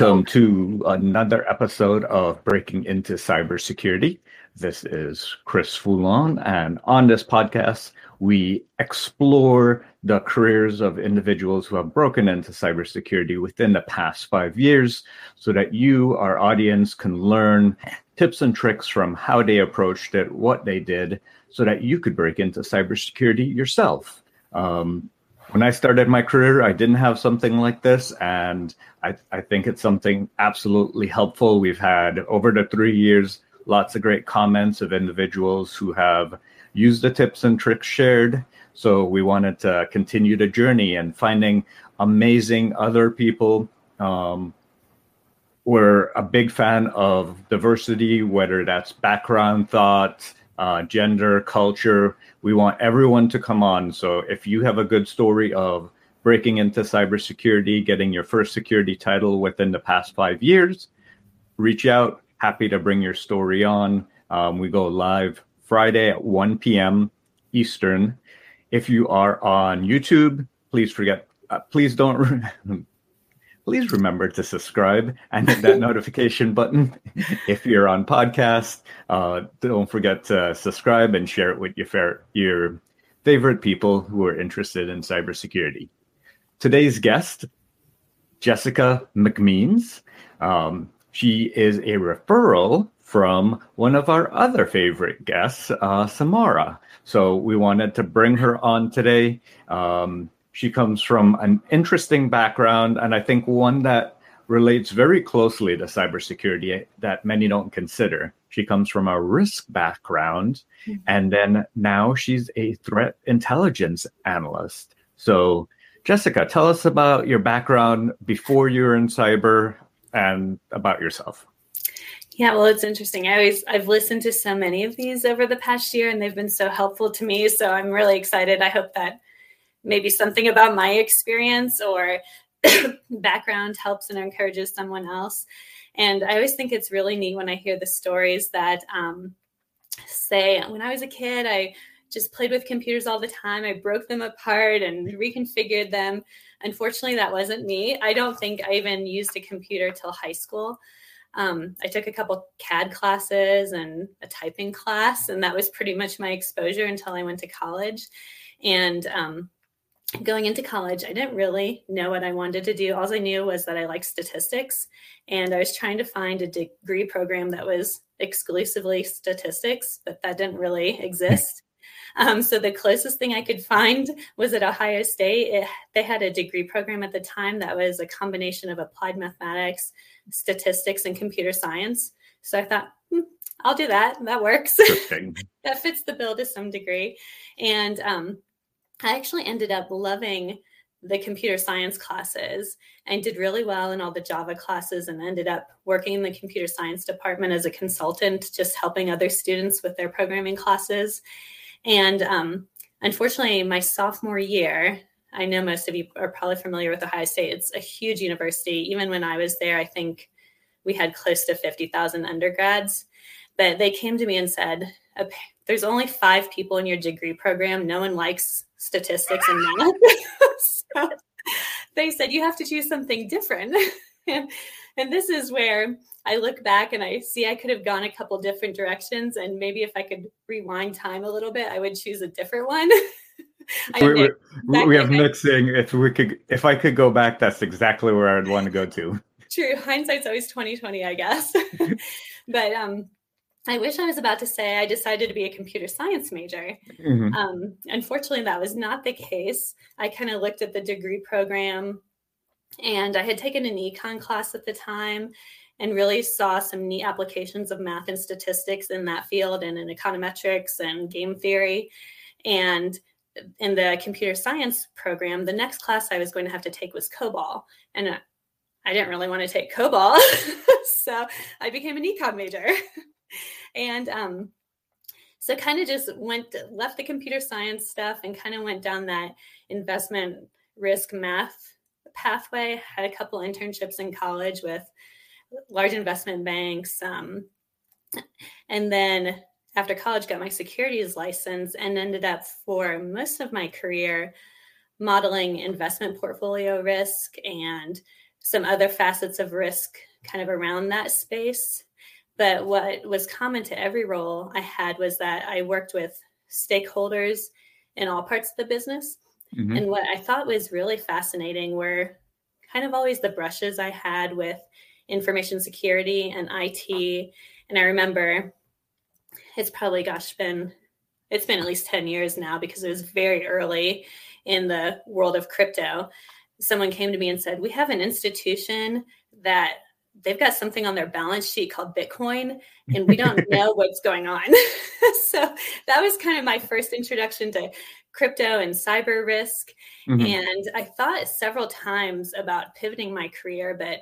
Welcome to another episode of Breaking into Cybersecurity. This is Chris Foulon, and on this podcast, we explore the careers of individuals who have broken into cybersecurity within the past five years so that you, our audience, can learn tips and tricks from how they approached it, what they did, so that you could break into cybersecurity yourself. Um, when I started my career, I didn't have something like this, and I, I think it's something absolutely helpful. We've had over the three years lots of great comments of individuals who have used the tips and tricks shared. So we wanted to continue the journey and finding amazing other people. Um, we're a big fan of diversity, whether that's background, thought, uh, gender, culture. We want everyone to come on. So if you have a good story of breaking into cybersecurity, getting your first security title within the past five years, reach out. Happy to bring your story on. Um, we go live Friday at 1 p.m. Eastern. If you are on YouTube, please forget, uh, please don't please remember to subscribe and hit that notification button. If you're on podcast, uh, don't forget to subscribe and share it with your, fa- your favorite people who are interested in cybersecurity. Today's guest, Jessica McMeans. Um, she is a referral from one of our other favorite guests, uh, Samara. So we wanted to bring her on today. Um, she comes from an interesting background, and I think one that relates very closely to cybersecurity that many don't consider. She comes from a risk background, mm-hmm. and then now she's a threat intelligence analyst. So, Jessica, tell us about your background before you were in cyber and about yourself. Yeah, well, it's interesting. I always I've listened to so many of these over the past year, and they've been so helpful to me. So I'm really excited. I hope that maybe something about my experience or background helps and encourages someone else. And I always think it's really neat when I hear the stories that um, say, when I was a kid, I just played with computers all the time. I broke them apart and reconfigured them. Unfortunately, that wasn't me. I don't think I even used a computer till high school. Um, I took a couple CAD classes and a typing class, and that was pretty much my exposure until I went to college. And um, going into college, I didn't really know what I wanted to do. All I knew was that I liked statistics, and I was trying to find a degree program that was exclusively statistics, but that didn't really exist. Um, so the closest thing I could find was at Ohio State. It, they had a degree program at the time that was a combination of applied mathematics, statistics, and computer science. So I thought, hmm, I'll do that. That works. that fits the bill to some degree. And um, I actually ended up loving the computer science classes and did really well in all the Java classes and ended up working in the computer science department as a consultant, just helping other students with their programming classes. And um, unfortunately, my sophomore year, I know most of you are probably familiar with Ohio State. It's a huge university. Even when I was there, I think we had close to 50,000 undergrads. But they came to me and said, There's only five people in your degree program. No one likes statistics and math. so they said, You have to choose something different. and, and this is where I look back and I see I could have gone a couple different directions. And maybe if I could rewind time a little bit, I would choose a different one. we, we, we have saying if we could, if I could go back, that's exactly where I'd want to go to. True, hindsight's always twenty twenty, I guess. but um, I wish I was about to say I decided to be a computer science major. Mm-hmm. Um, unfortunately, that was not the case. I kind of looked at the degree program, and I had taken an econ class at the time, and really saw some neat applications of math and statistics in that field, and in econometrics and game theory, and in the computer science program, the next class I was going to have to take was COBOL. And I didn't really want to take COBOL. so I became an econ major. and um, so kind of just went, left the computer science stuff and kind of went down that investment risk math pathway. Had a couple internships in college with large investment banks. Um, and then after college got my securities license and ended up for most of my career modeling investment portfolio risk and some other facets of risk kind of around that space but what was common to every role i had was that i worked with stakeholders in all parts of the business. Mm-hmm. and what i thought was really fascinating were kind of always the brushes i had with information security and it and i remember it's probably gosh been it's been at least 10 years now because it was very early in the world of crypto. Someone came to me and said we have an institution that they've got something on their balance sheet called bitcoin and we don't know what's going on so that was kind of my first introduction to crypto and cyber risk mm-hmm. and i thought several times about pivoting my career but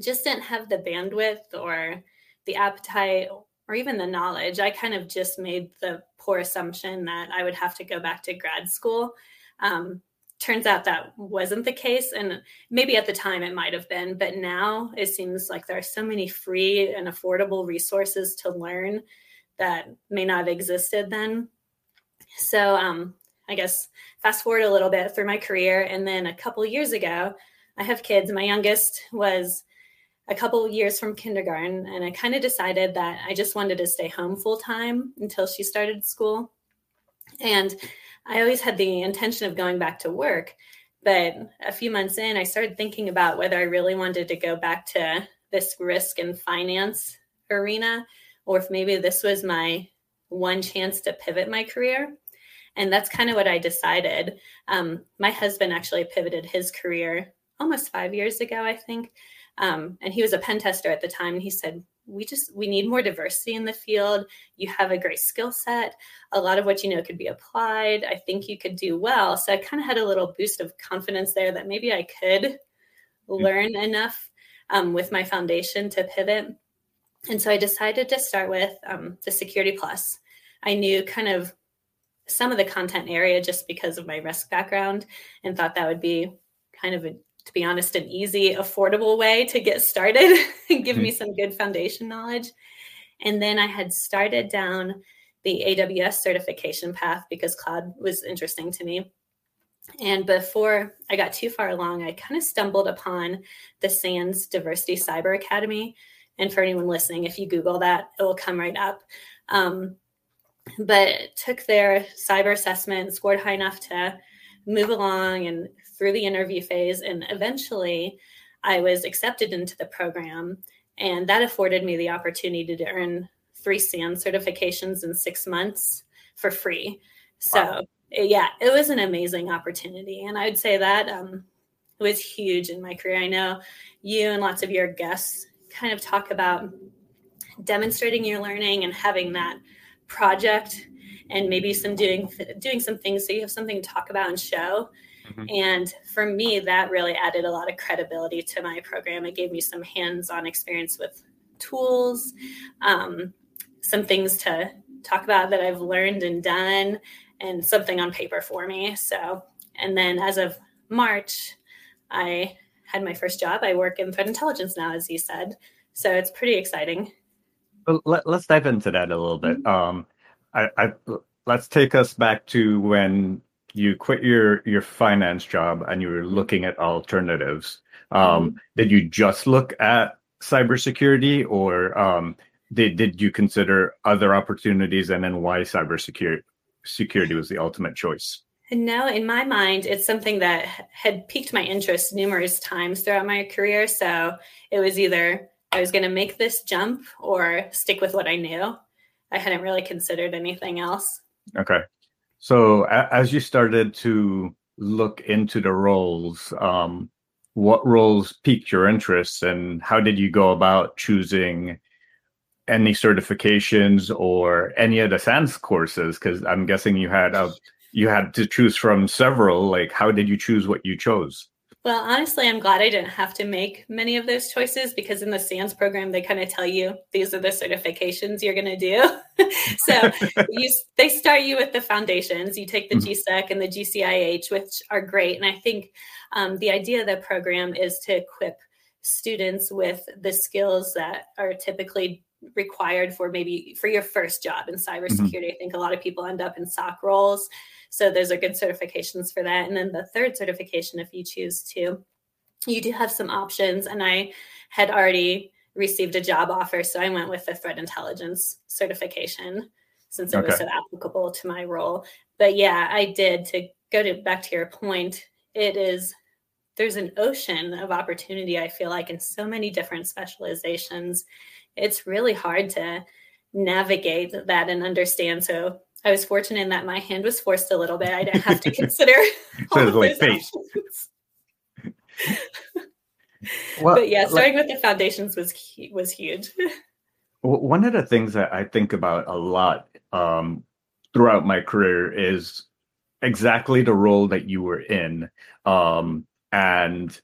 just didn't have the bandwidth or the appetite or even the knowledge. I kind of just made the poor assumption that I would have to go back to grad school. Um, turns out that wasn't the case. And maybe at the time it might have been, but now it seems like there are so many free and affordable resources to learn that may not have existed then. So, um, I guess fast forward a little bit through my career. And then a couple years ago, I have kids. My youngest was a couple years from kindergarten and I kind of decided that I just wanted to stay home full time until she started school. And I always had the intention of going back to work. But a few months in, I started thinking about whether I really wanted to go back to this risk and finance arena or if maybe this was my one chance to pivot my career. And that's kind of what I decided. Um, my husband actually pivoted his career almost five years ago, I think. Um, and he was a pen tester at the time. And he said, we just we need more diversity in the field. You have a great skill set. A lot of what you know could be applied. I think you could do well. So i kind of had a little boost of confidence there that maybe i could mm-hmm. learn enough um, with my foundation to pivot. And so i decided to start with um, the security plus. I knew kind of some of the content area just because of my risk background and thought that would be kind of a to be honest, an easy, affordable way to get started and give mm-hmm. me some good foundation knowledge. And then I had started down the AWS certification path because cloud was interesting to me. And before I got too far along, I kind of stumbled upon the SANS Diversity Cyber Academy. And for anyone listening, if you Google that, it will come right up. Um, but took their cyber assessment, scored high enough to move along and through the interview phase. And eventually, I was accepted into the program. And that afforded me the opportunity to earn three SANS certifications in six months for free. So, wow. yeah, it was an amazing opportunity. And I'd say that um, it was huge in my career. I know you and lots of your guests kind of talk about demonstrating your learning and having that project and maybe some doing doing some things so you have something to talk about and show mm-hmm. and for me that really added a lot of credibility to my program it gave me some hands-on experience with tools um, some things to talk about that i've learned and done and something on paper for me so And then as of March, I had my first job. I work in threat intelligence now, as you said. So it's pretty exciting. Well, let, us dive into that a little bit. Mm-hmm. Um, I, I, let's take us back to when you quit your your finance job and you were mm-hmm. looking at alternatives. Um, mm-hmm. Did you just look at cybersecurity, or um, did did you consider other opportunities, and then why cybersecurity security was the ultimate choice? No, in my mind, it's something that had piqued my interest numerous times throughout my career. So it was either I was going to make this jump or stick with what I knew. I hadn't really considered anything else. Okay. So as you started to look into the roles, um, what roles piqued your interest and how did you go about choosing any certifications or any of the SANS courses? Because I'm guessing you had a you had to choose from several. Like, how did you choose what you chose? Well, honestly, I'm glad I didn't have to make many of those choices because in the SANS program, they kind of tell you these are the certifications you're going to do. so you, they start you with the foundations. You take the mm-hmm. GSEC and the GCIH, which are great. And I think um, the idea of the program is to equip students with the skills that are typically required for maybe for your first job in cybersecurity. Mm-hmm. I think a lot of people end up in SOC roles so those are good certifications for that. And then the third certification, if you choose to, you do have some options. And I had already received a job offer. So I went with the threat intelligence certification since it okay. was so applicable to my role. But yeah, I did to go to back to your point, it is there's an ocean of opportunity, I feel like, in so many different specializations. It's really hard to navigate that and understand. So I was fortunate in that my hand was forced a little bit. I didn't have to consider all of like those well, but yeah, starting like, with the foundations was was huge. one of the things that I think about a lot um, throughout my career is exactly the role that you were in. Um, and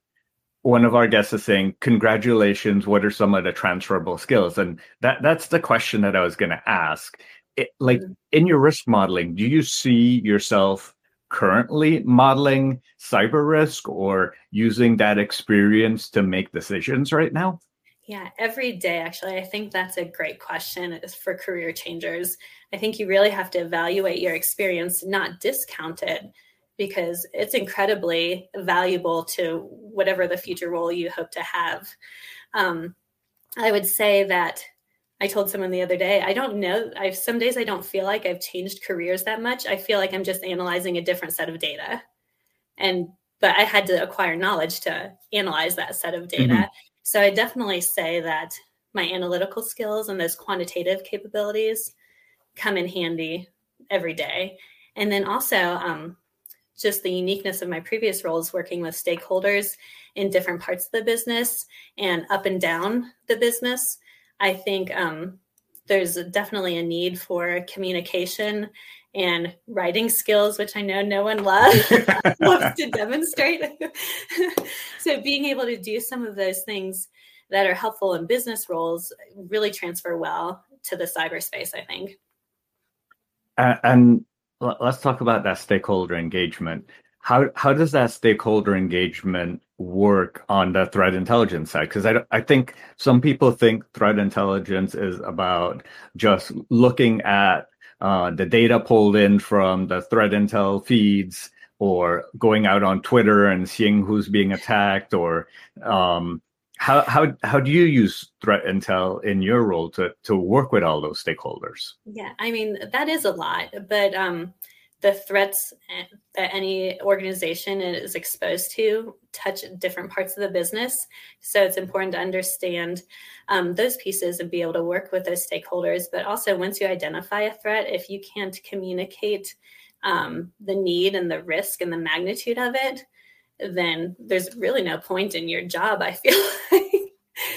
one of our guests is saying, "Congratulations! What are some of the transferable skills?" And that that's the question that I was going to ask it, like mm-hmm. in your risk modeling, do you see yourself currently modeling cyber risk or using that experience to make decisions right now? Yeah, every day, actually. I think that's a great question for career changers. I think you really have to evaluate your experience, not discount it, because it's incredibly valuable to whatever the future role you hope to have. Um, I would say that I told someone the other day, I don't know. I some days I don't feel like I've changed careers that much. I feel like I'm just analyzing a different set of data. And but I had to acquire knowledge to analyze that set of data. Mm-hmm. So I definitely say that my analytical skills and those quantitative capabilities come in handy every day. And then also um, just the uniqueness of my previous roles working with stakeholders in different parts of the business and up and down the business I think um, there's definitely a need for communication and writing skills, which I know no one loves, loves to demonstrate. so being able to do some of those things that are helpful in business roles really transfer well to the cyberspace, I think. Uh, and let's talk about that stakeholder engagement. How how does that stakeholder engagement work on the threat intelligence side because I, I think some people think threat intelligence is about just looking at uh, the data pulled in from the threat intel feeds or going out on twitter and seeing who's being attacked or um, how, how, how do you use threat intel in your role to, to work with all those stakeholders? Yeah i mean that is a lot but um, the threats that any organization is exposed to touch different parts of the business. So it's important to understand um, those pieces and be able to work with those stakeholders. But also, once you identify a threat, if you can't communicate um, the need and the risk and the magnitude of it, then there's really no point in your job. I feel like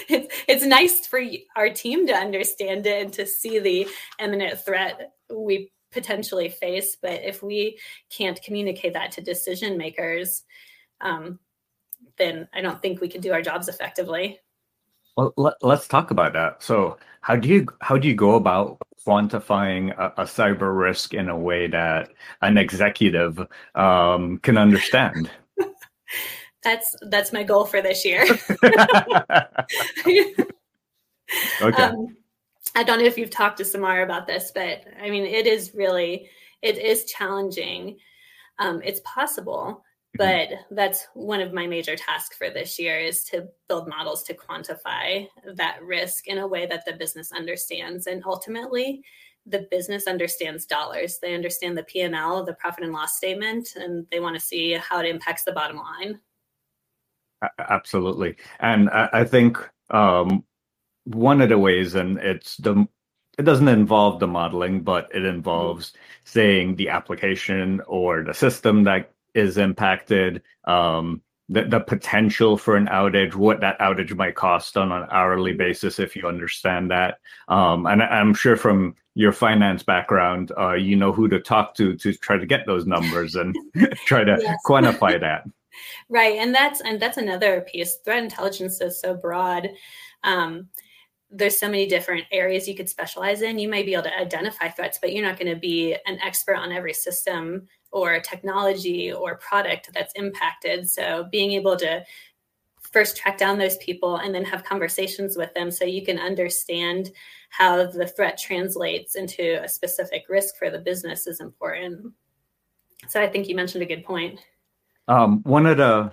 it's it's nice for our team to understand it and to see the imminent threat. We potentially face. But if we can't communicate that to decision makers, um, then I don't think we can do our jobs effectively. Well, let, us talk about that. So, how do you how do you go about quantifying a, a cyber risk in a way that an executive um, can understand? that's that's my goal for this year. okay. Um, I don't know if you've talked to Samar about this, but I mean, it is really it is challenging. Um, it's possible, Mm-hmm. but that's one of my major tasks for this year is to build models to quantify that risk in a way that the business understands and ultimately the business understands dollars they understand the p&l the profit and loss statement and they want to see how it impacts the bottom line absolutely and i think um, one of the ways and it's the it doesn't involve the modeling but it involves saying the application or the system that is impacted, um, the, the potential for an outage, what that outage might cost on an hourly basis, if you understand that. Um, and I'm sure from your finance background, uh, you know who to talk to to try to get those numbers and try to yes. quantify that. Right, and that's and that's another piece. Threat intelligence is so broad. Um, there's so many different areas you could specialize in. You may be able to identify threats, but you're not going to be an expert on every system or technology or product that's impacted. So being able to first track down those people and then have conversations with them so you can understand how the threat translates into a specific risk for the business is important. So I think you mentioned a good point. Um, one of the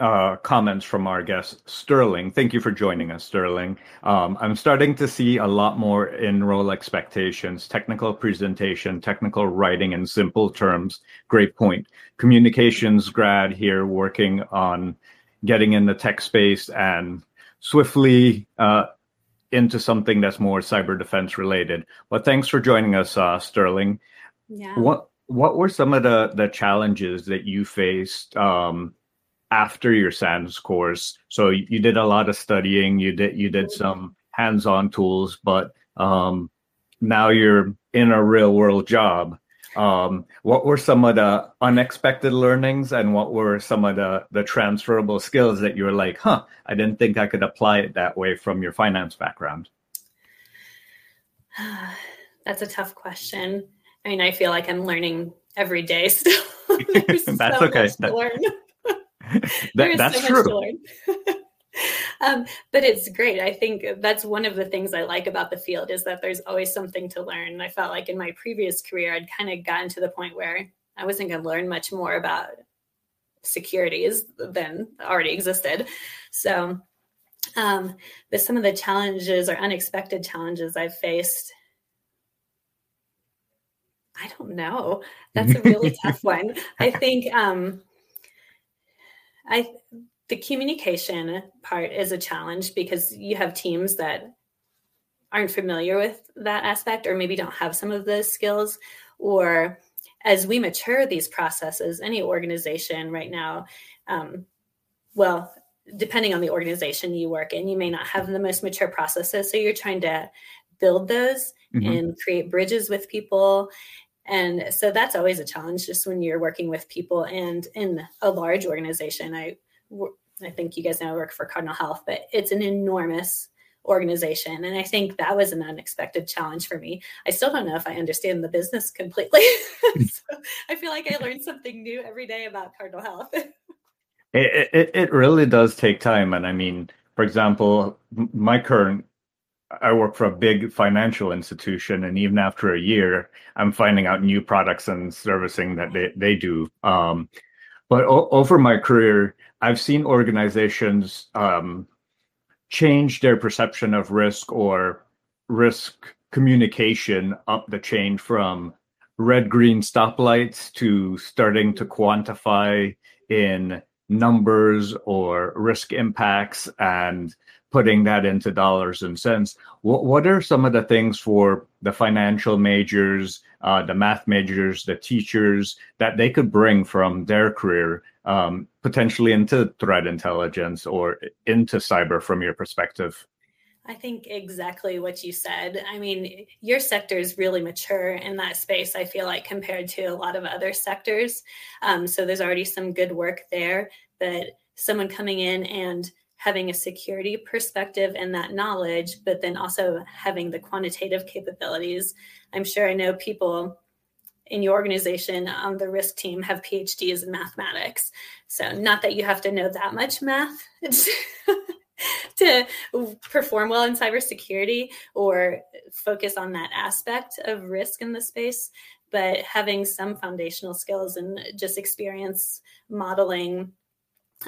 uh, comments from our guest Sterling. Thank you for joining us, Sterling. Um, I'm starting to see a lot more in role expectations, technical presentation, technical writing in simple terms. Great point. Communications grad here working on getting in the tech space and swiftly uh, into something that's more cyber defense related. But thanks for joining us, uh, Sterling. Yeah. What what were some of the the challenges that you faced um, after your SANS course. So you did a lot of studying. You did you did some hands-on tools, but um, now you're in a real world job. Um, what were some of the unexpected learnings, and what were some of the the transferable skills that you were like, huh, I didn't think I could apply it that way from your finance background? That's a tough question. I mean, I feel like I'm learning every day still. That's so okay. that, that's so true. um, but it's great. I think that's one of the things I like about the field is that there's always something to learn. I felt like in my previous career, I'd kind of gotten to the point where I wasn't going to learn much more about securities than already existed. So, um, but some of the challenges or unexpected challenges I've faced I don't know. That's a really tough one. I think um, I the communication part is a challenge because you have teams that aren't familiar with that aspect or maybe don't have some of those skills. Or as we mature these processes any organization right now um, well depending on the organization you work in you may not have the most mature processes. So you're trying to build those mm-hmm. and create bridges with people and so that's always a challenge just when you're working with people and in a large organization. I i think you guys know i work for cardinal health but it's an enormous organization and i think that was an unexpected challenge for me. I still don't know if i understand the business completely. So i feel like i learn something new every day about cardinal health. It, it, it really does take time and i mean for example my current I work for a big financial institution, and even after a year, I'm finding out new products and servicing that they, they do. Um, but o- over my career, I've seen organizations um, change their perception of risk or risk communication up the chain from red green stoplights to starting to quantify in numbers or risk impacts and putting that into dollars and cents. What, what are some of the things for the financial majors, uh, the math majors, the teachers that they could bring from their career um, potentially into threat intelligence or into cyber from your perspective? I think exactly what you said. I mean, your sector is really mature in that space, I feel like, compared to a lot of other sectors. Um, so there's already some good work there, but someone coming in and having a security perspective and that knowledge, but then also having the quantitative capabilities. I'm sure I know people in your organization on the risk team have PhDs in mathematics. So, not that you have to know that much math to perform well in cybersecurity or focus on that aspect of risk in the space, but having some foundational skills and just experience modeling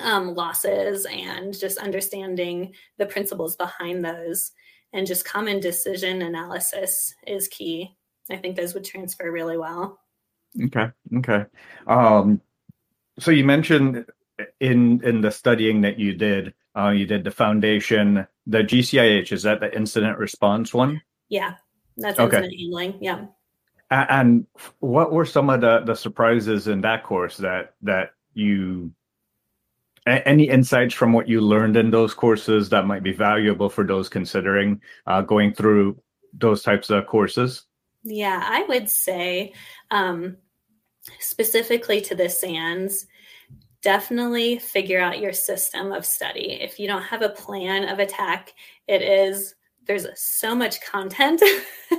um, losses and just understanding the principles behind those and just common decision analysis is key. I think those would transfer really well. Okay. Okay. Um, so you mentioned in in the studying that you did, uh, you did the foundation, the GCIH. Is that the incident response one? Yeah, that's okay. incident handling. Yeah. And what were some of the the surprises in that course that that you any insights from what you learned in those courses that might be valuable for those considering uh, going through those types of courses? Yeah, I would say um, specifically to the SANS, definitely figure out your system of study. If you don't have a plan of attack, it is there's so much content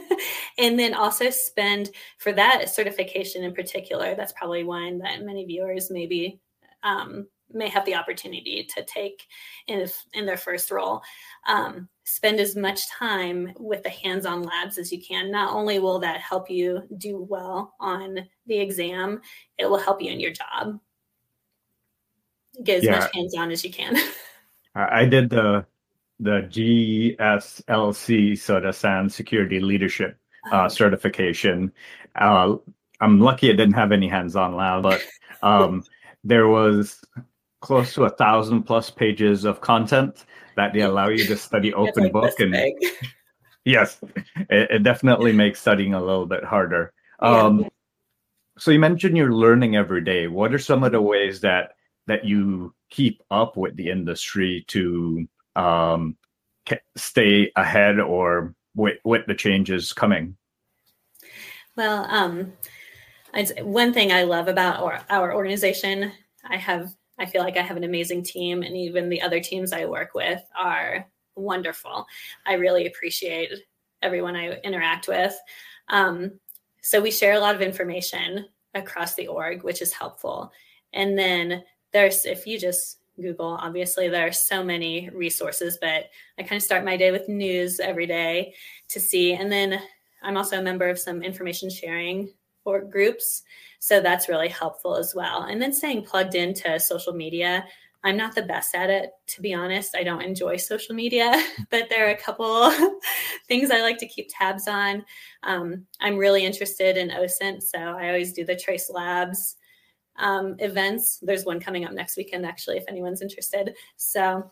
and then also spend for that certification in particular that's probably one that many viewers maybe um, may have the opportunity to take in, in their first role. Um, spend as much time with the hands on labs as you can. Not only will that help you do well on the exam, it will help you in your job. Get as yeah. much hands on as you can. I did the the GSLC, so the SANS Security Leadership uh, oh. certification. Uh, I'm lucky it didn't have any hands-on lab, but um, there was close to a thousand plus pages of content that they allow you to study open like book and yes it, it, definitely makes studying a little bit harder. Yeah. um, so you mentioned you're learning every day. What are some of the ways that that you keep up with the industry to um, stay ahead or with, with the changes coming? Well um, one thing i love about our, our organization i have I feel like I have an amazing team, and even the other teams I work with are wonderful. I really appreciate everyone I interact with. Um, so we share a lot of information across the org, which is helpful. And then there's, if you just Google, obviously there are so many resources, but I kind of start my day with news every day to see. And then I'm also a member of some information sharing or groups. So that's really helpful as well. And then staying plugged into social media. I'm not the best at it, to be honest. I don't enjoy social media, but there are a couple things I like to keep tabs on. Um, I'm really interested in OSINT, so I always do the Trace Labs um, events. There's one coming up next weekend, actually, if anyone's interested. So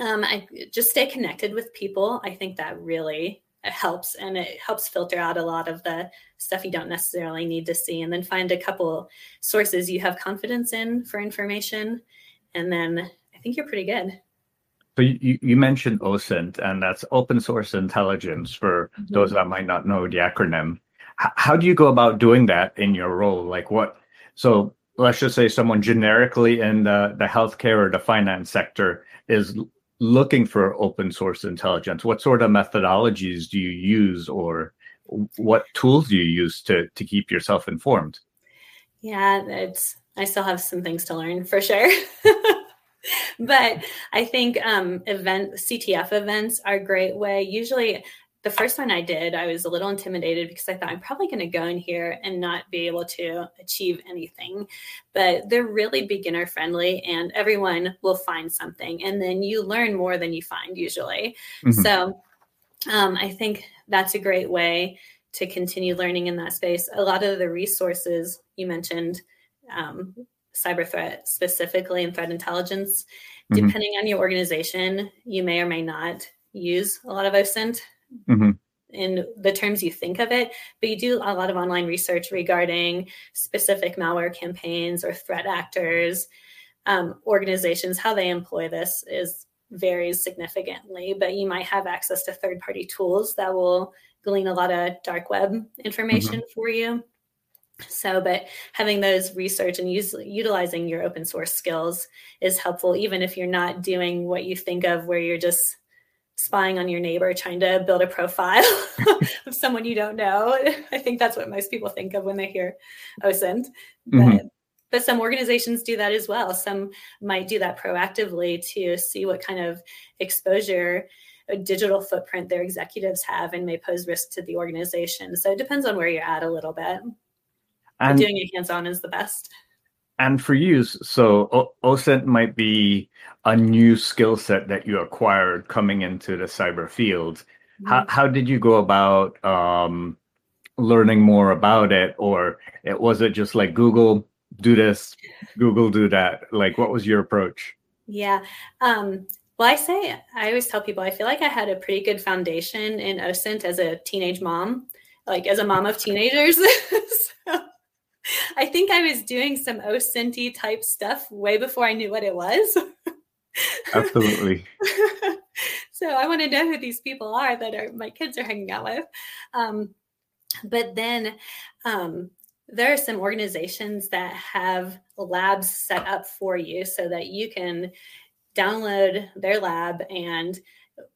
um, I just stay connected with people. I think that really it helps and it helps filter out a lot of the stuff you don't necessarily need to see. And then find a couple sources you have confidence in for information and then i think you're pretty good. So you, you mentioned osint and that's open source intelligence for mm-hmm. those that might not know the acronym. H- how do you go about doing that in your role? Like what so let's just say someone generically in the, the healthcare or the finance sector is looking for open source intelligence what sort of methodologies do you use or what tools do you use to to keep yourself informed? Yeah it's i still have some things to learn for sure. But i think um event ctf events are a great way. Usually the first one I did, I was a little intimidated because I thought I'm probably going to go in here and not be able to achieve anything. But they're really beginner friendly and everyone will find something. And then you learn more than you find usually. Mm-hmm. So um, I think that's a great way to continue learning in that space. A lot of the resources you mentioned, um, cyber threat specifically and threat intelligence, mm-hmm. depending on your organization, you may or may not use a lot of OSINT mm-hmm. in the terms you think of it, but you do a lot of online research regarding specific malware campaigns or threat actors. Um, organizations, how they employ this is varies significantly, but you might have access to third party tools that will glean a lot of dark web information mm-hmm. for you. So, but having those research and use, utilizing your open source skills is helpful, even if you're not doing what you think of where you're just spying on your neighbor trying to build a profile of someone you don't know. I think that's what most people think of when they hear OSINT. Mm-hmm. But, but some organizations do that as well. Some might do that proactively to see what kind of exposure a digital footprint their executives have and may pose risk to the organization. So it depends on where you're at a little bit. And doing it hands-on is the best. And for you, so o- OSINT might be a new skill set that you acquired coming into the cyber field. Mm-hmm. How, how did you go about um, learning more about it? Or it, was it just like Google, do this, Google, do that? Like, what was your approach? Yeah. Um, well, I say, I always tell people, I feel like I had a pretty good foundation in OSINT as a teenage mom, like as a mom of teenagers. so I think I was doing some OSINT type stuff way before I knew what it was. Absolutely. so I want to know who these people are that are my kids are hanging out with. Um, but then um, there are some organizations that have labs set up for you so that you can download their lab and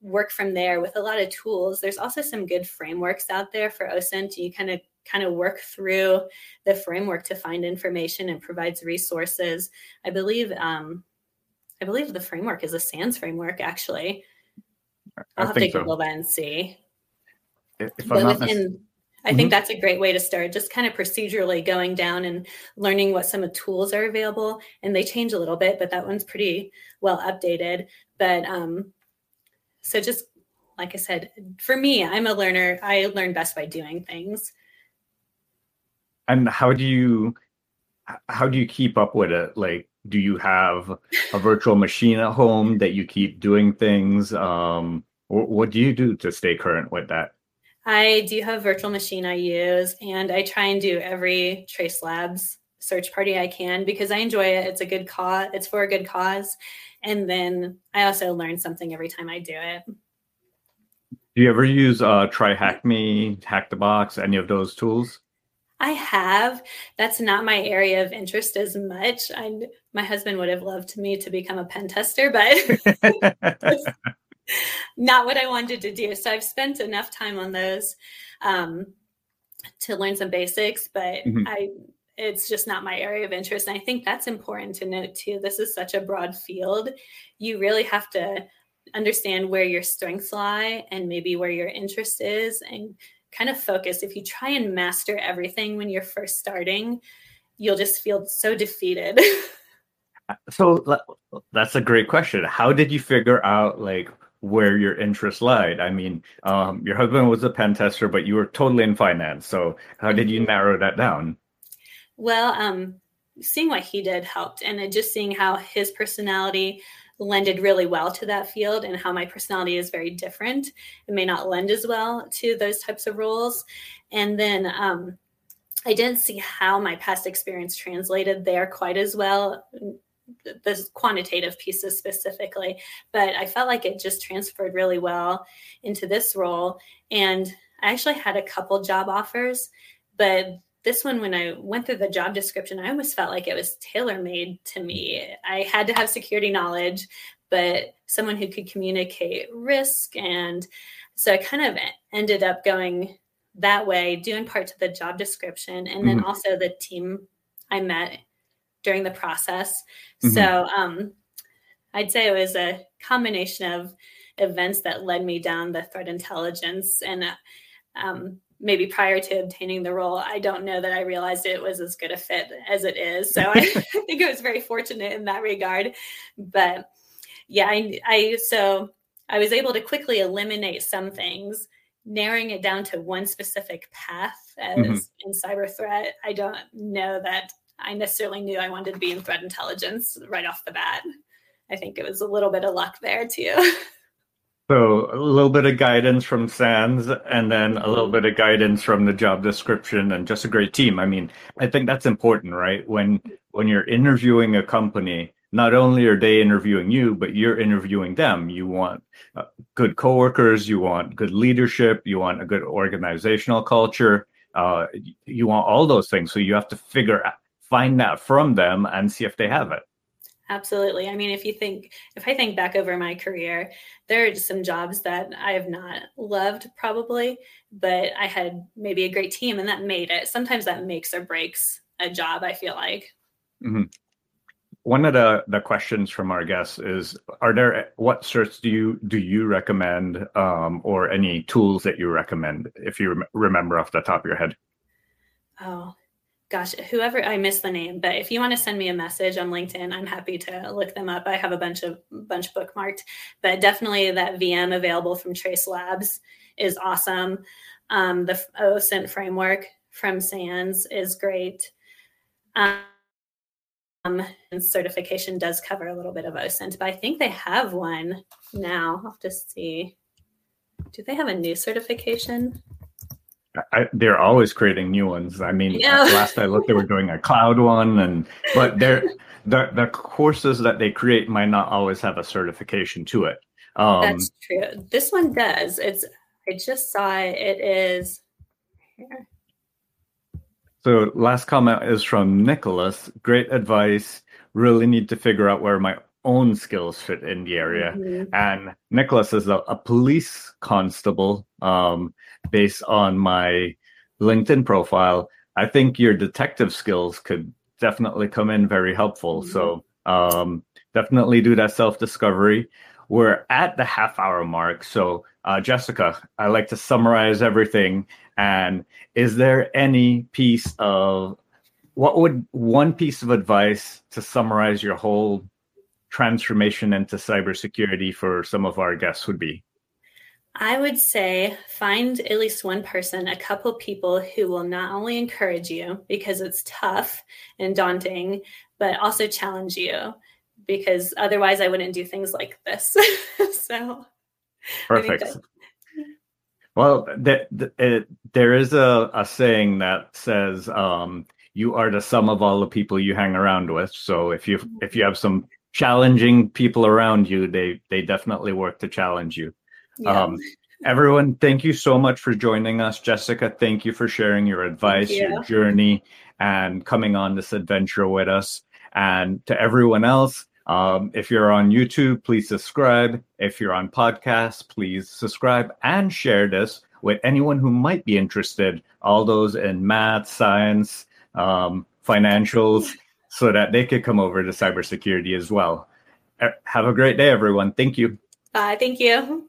work from there with a lot of tools. There's also some good frameworks out there for OSINT. You kind of kind of work through the framework to find information and provides resources. I believe um, I believe the framework is a SANS framework actually. I'll have to Google so. that and see. If, but within, I think mm-hmm. that's a great way to start, just kind of procedurally going down and learning what some of the tools are available. And they change a little bit, but that one's pretty well updated. But um, so just like I said, for me, I'm a learner. I learn best by doing things. And how do you how do you keep up with it? Like, do you have a virtual machine at home that you keep doing things? Um, what do you do to stay current with that? I do have a virtual machine I use, and I try and do every Trace Labs search party I can because I enjoy it. It's a good cause. It's for a good cause, and then I also learn something every time I do it. Do you ever use uh, Try Hack Me, Hack the Box, any of those tools? I have. That's not my area of interest as much. I, my husband would have loved me to become a pen tester, but not what I wanted to do. So I've spent enough time on those um, to learn some basics, but mm-hmm. I it's just not my area of interest. And I think that's important to note too. This is such a broad field. You really have to understand where your strengths lie and maybe where your interest is and kind of focus. If you try and master everything when you're first starting, you'll just feel so defeated. so that's a great question. How did you figure out like where your interest lied. I mean, um, your husband was a pen tester, but you were totally in finance. So how did you mm-hmm. narrow that down? Well, um, seeing what he did helped, and just seeing how his personality lended really well to that field, and how my personality is very different. It may not lend as well to those types of roles. And then um, I didn't see how my past experience translated there quite as well the quantitative pieces specifically, but I felt like it just transferred really well into this role. And I actually had a couple job offers, but this one, when I went through the job description, I almost felt like it was tailor made to me. I had to have security knowledge, but someone who could communicate risk. And so I kind of ended up going that way, doing part to the job description. And then mm-hmm. also the team I met during the process. Mm-hmm. So um, I'd say it was a combination of events that led me down the threat intelligence and uh, um, maybe prior to obtaining the role i don't know that i realized it was as good a fit as it is so i, think i was very fortunate in that regard but yeah I, I so i was able to quickly eliminate some things narrowing it down to one specific path as mm-hmm. in cyber threat i don't know that I necessarily knew I wanted to be in threat intelligence right off the bat. I think it was a little bit of luck there too. So a little bit of guidance from SANS and then a little bit of guidance from the job description and just a great team. I mean, I think that's important, right? When when you're interviewing a company, not only are they interviewing you, but you're interviewing them. You want uh, good coworkers, you want good leadership, you want a good organizational culture, uh, you want all those things. So you have to figure out, find that from them and see if they have it. Absolutely. I mean, if you think, if I think back over my career, there are just some jobs that I have not loved probably, but I had maybe a great team and that made it. Sometimes that makes or breaks a job, I feel like. Mm-hmm. One of the, the questions from our guests is: Are there what certs do you do you recommend, um, or any tools that you recommend if you rem- remember off the top of your head? Oh, gosh, whoever I missed the name, but if you want to send me a message on LinkedIn, I'm happy to look them up. I have a bunch of bunch bookmarked, but definitely that VM available from Trace Labs is awesome. Um, the OSINT framework from SANS is great. Um, and certification does cover a little bit of OSINT, but I think they have one now. I'll have to see. Do they have a new certification? I, they're always creating new ones. I mean, yeah. last I looked, they were doing a cloud one, and but they're the the courses that they create might not always have a certification to it. Um, That's true. This one does. It's. I just saw it. It is. Here. So last comment is from Nicholas. Great advice. Really need to figure out where my own skills fit in the area. Mm-hmm. And Nicholas is a, a police constable. Um, based on my LinkedIn profile, I think your detective skills could definitely come in very helpful. Mm-hmm. So um, definitely do that self discovery. We're at the half hour mark. So, uh, Jessica, I like to summarize everything. And is there any piece of what would one piece of advice to summarize your whole transformation into cybersecurity for some of our guests would be? I would say find at least one person, a couple people who will not only encourage you because it's tough and daunting, but also challenge you because otherwise I wouldn't do things like this. so perfect. Well, the, the, it, there is a, a saying that says um, you are the sum of all the people you hang around with. So if you if you have some challenging people around you, they they definitely work to challenge you. Yeah. Um, everyone, thank you so much for joining us. Jessica, thank you for sharing your advice, you. your journey, and coming on this adventure with us. And to everyone else, um, if you're on YouTube, please subscribe. If you're on podcasts, please subscribe and share this with anyone who might be interested, all those in math, science, um, financials, so that they could come over to cybersecurity as well. Have a great day, everyone. Thank you. Bye. Thank you.